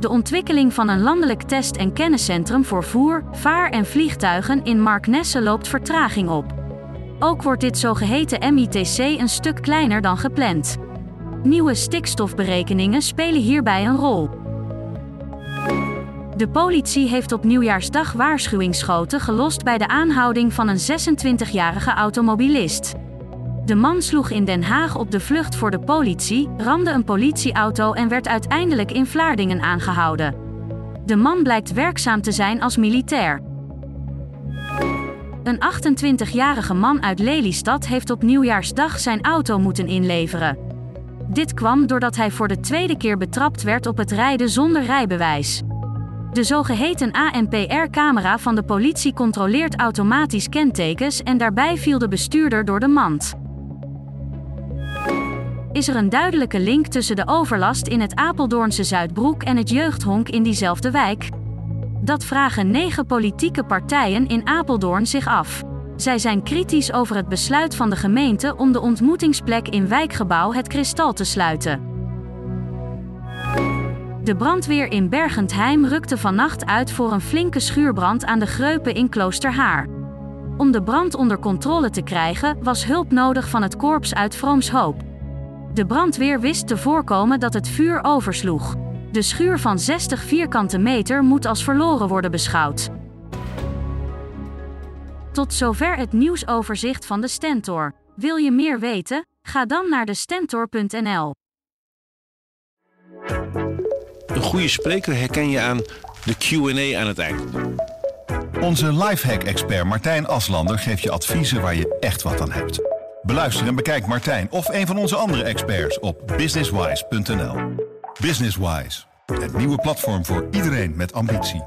De ontwikkeling van een landelijk test- en kenniscentrum voor voer, vaar- en vliegtuigen in Marknesse loopt vertraging op. Ook wordt dit zogeheten MITC een stuk kleiner dan gepland. Nieuwe stikstofberekeningen spelen hierbij een rol. De politie heeft op nieuwjaarsdag waarschuwingsschoten gelost bij de aanhouding van een 26-jarige automobilist. De man sloeg in Den Haag op de vlucht voor de politie, ramde een politieauto en werd uiteindelijk in Vlaardingen aangehouden. De man blijkt werkzaam te zijn als militair. Een 28-jarige man uit Lelystad heeft op nieuwjaarsdag zijn auto moeten inleveren. Dit kwam doordat hij voor de tweede keer betrapt werd op het rijden zonder rijbewijs. De zogeheten ANPR-camera van de politie controleert automatisch kentekens en daarbij viel de bestuurder door de mand. Is er een duidelijke link tussen de overlast in het Apeldoornse Zuidbroek en het jeugdhonk in diezelfde wijk? Dat vragen negen politieke partijen in Apeldoorn zich af. Zij zijn kritisch over het besluit van de gemeente om de ontmoetingsplek in wijkgebouw Het Kristal te sluiten. De brandweer in Bergentheim rukte vannacht uit voor een flinke schuurbrand aan de Greupen in Kloosterhaar. Om de brand onder controle te krijgen, was hulp nodig van het korps uit Vroomshoop. De brandweer wist te voorkomen dat het vuur oversloeg. De schuur van 60 vierkante meter moet als verloren worden beschouwd. Tot zover het nieuwsoverzicht van de Stentor. Wil je meer weten? Ga dan naar de Stentor.nl. Een goede spreker herken je aan de QA aan het eind. Onze lifehack-expert Martijn Aslander geeft je adviezen waar je echt wat aan hebt. Beluister en bekijk Martijn of een van onze andere experts op businesswise.nl. Businesswise, het nieuwe platform voor iedereen met ambitie.